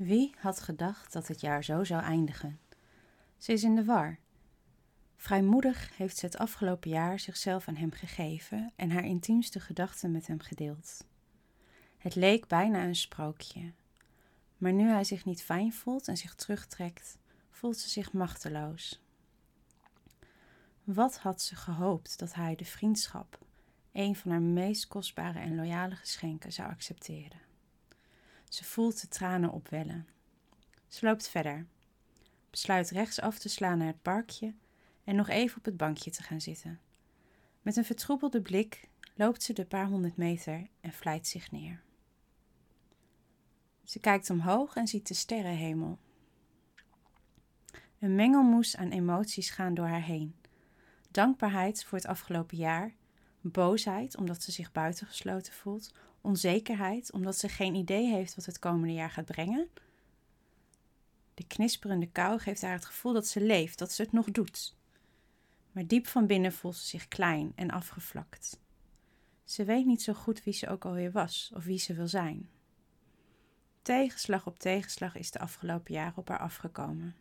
Wie had gedacht dat het jaar zo zou eindigen? Ze is in de war. Vrijmoedig heeft ze het afgelopen jaar zichzelf aan hem gegeven en haar intiemste gedachten met hem gedeeld. Het leek bijna een sprookje. Maar nu hij zich niet fijn voelt en zich terugtrekt, voelt ze zich machteloos. Wat had ze gehoopt dat hij de vriendschap, een van haar meest kostbare en loyale geschenken, zou accepteren? Ze voelt de tranen opwellen. Ze loopt verder, besluit rechtsaf te slaan naar het parkje en nog even op het bankje te gaan zitten. Met een vertroebelde blik loopt ze de paar honderd meter en vlijt zich neer. Ze kijkt omhoog en ziet de sterrenhemel. Een mengelmoes aan emoties gaan door haar heen. Dankbaarheid voor het afgelopen jaar, boosheid omdat ze zich buitengesloten voelt, onzekerheid omdat ze geen idee heeft wat het komende jaar gaat brengen. De knisperende kou geeft haar het gevoel dat ze leeft, dat ze het nog doet. Maar diep van binnen voelt ze zich klein en afgevlakt. Ze weet niet zo goed wie ze ook alweer was of wie ze wil zijn. Tegenslag op tegenslag is de afgelopen jaren op haar afgekomen.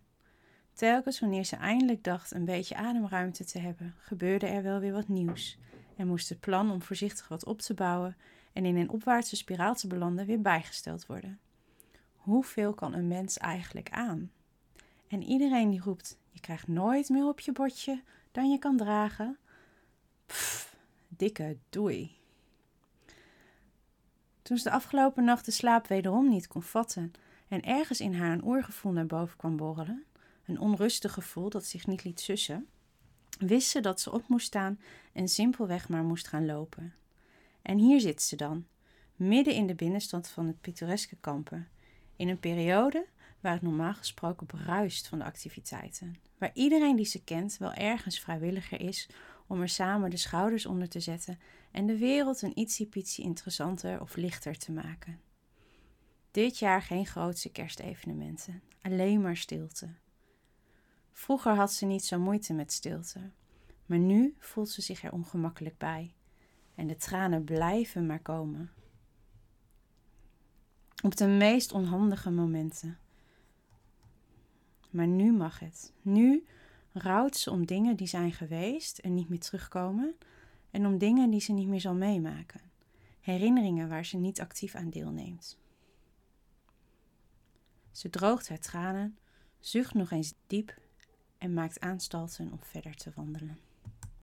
Telkens wanneer ze eindelijk dacht een beetje ademruimte te hebben, gebeurde er wel weer wat nieuws en moest het plan om voorzichtig wat op te bouwen en in een opwaartse spiraal te belanden weer bijgesteld worden. Hoeveel kan een mens eigenlijk aan? En iedereen die roept: Je krijgt nooit meer op je bordje dan je kan dragen. Pff, dikke doei. Toen ze de afgelopen nacht de slaap wederom niet kon vatten en ergens in haar een oergevoel naar boven kwam borrelen, een onrustig gevoel dat zich niet liet sussen, wist ze dat ze op moest staan en simpelweg maar moest gaan lopen. En hier zit ze dan, midden in de binnenstand van het pittoreske kampen, in een periode waar het normaal gesproken bruist van de activiteiten, waar iedereen die ze kent wel ergens vrijwilliger is om er samen de schouders onder te zetten en de wereld een ietsiepietsie interessanter of lichter te maken. Dit jaar geen grootse kerstevenementen, alleen maar stilte. Vroeger had ze niet zo moeite met stilte, maar nu voelt ze zich er ongemakkelijk bij en de tranen blijven maar komen. Op de meest onhandige momenten. Maar nu mag het. Nu rouwt ze om dingen die zijn geweest en niet meer terugkomen, en om dingen die ze niet meer zal meemaken. Herinneringen waar ze niet actief aan deelneemt. Ze droogt haar tranen, zucht nog eens diep en maakt aanstalten om verder te wandelen.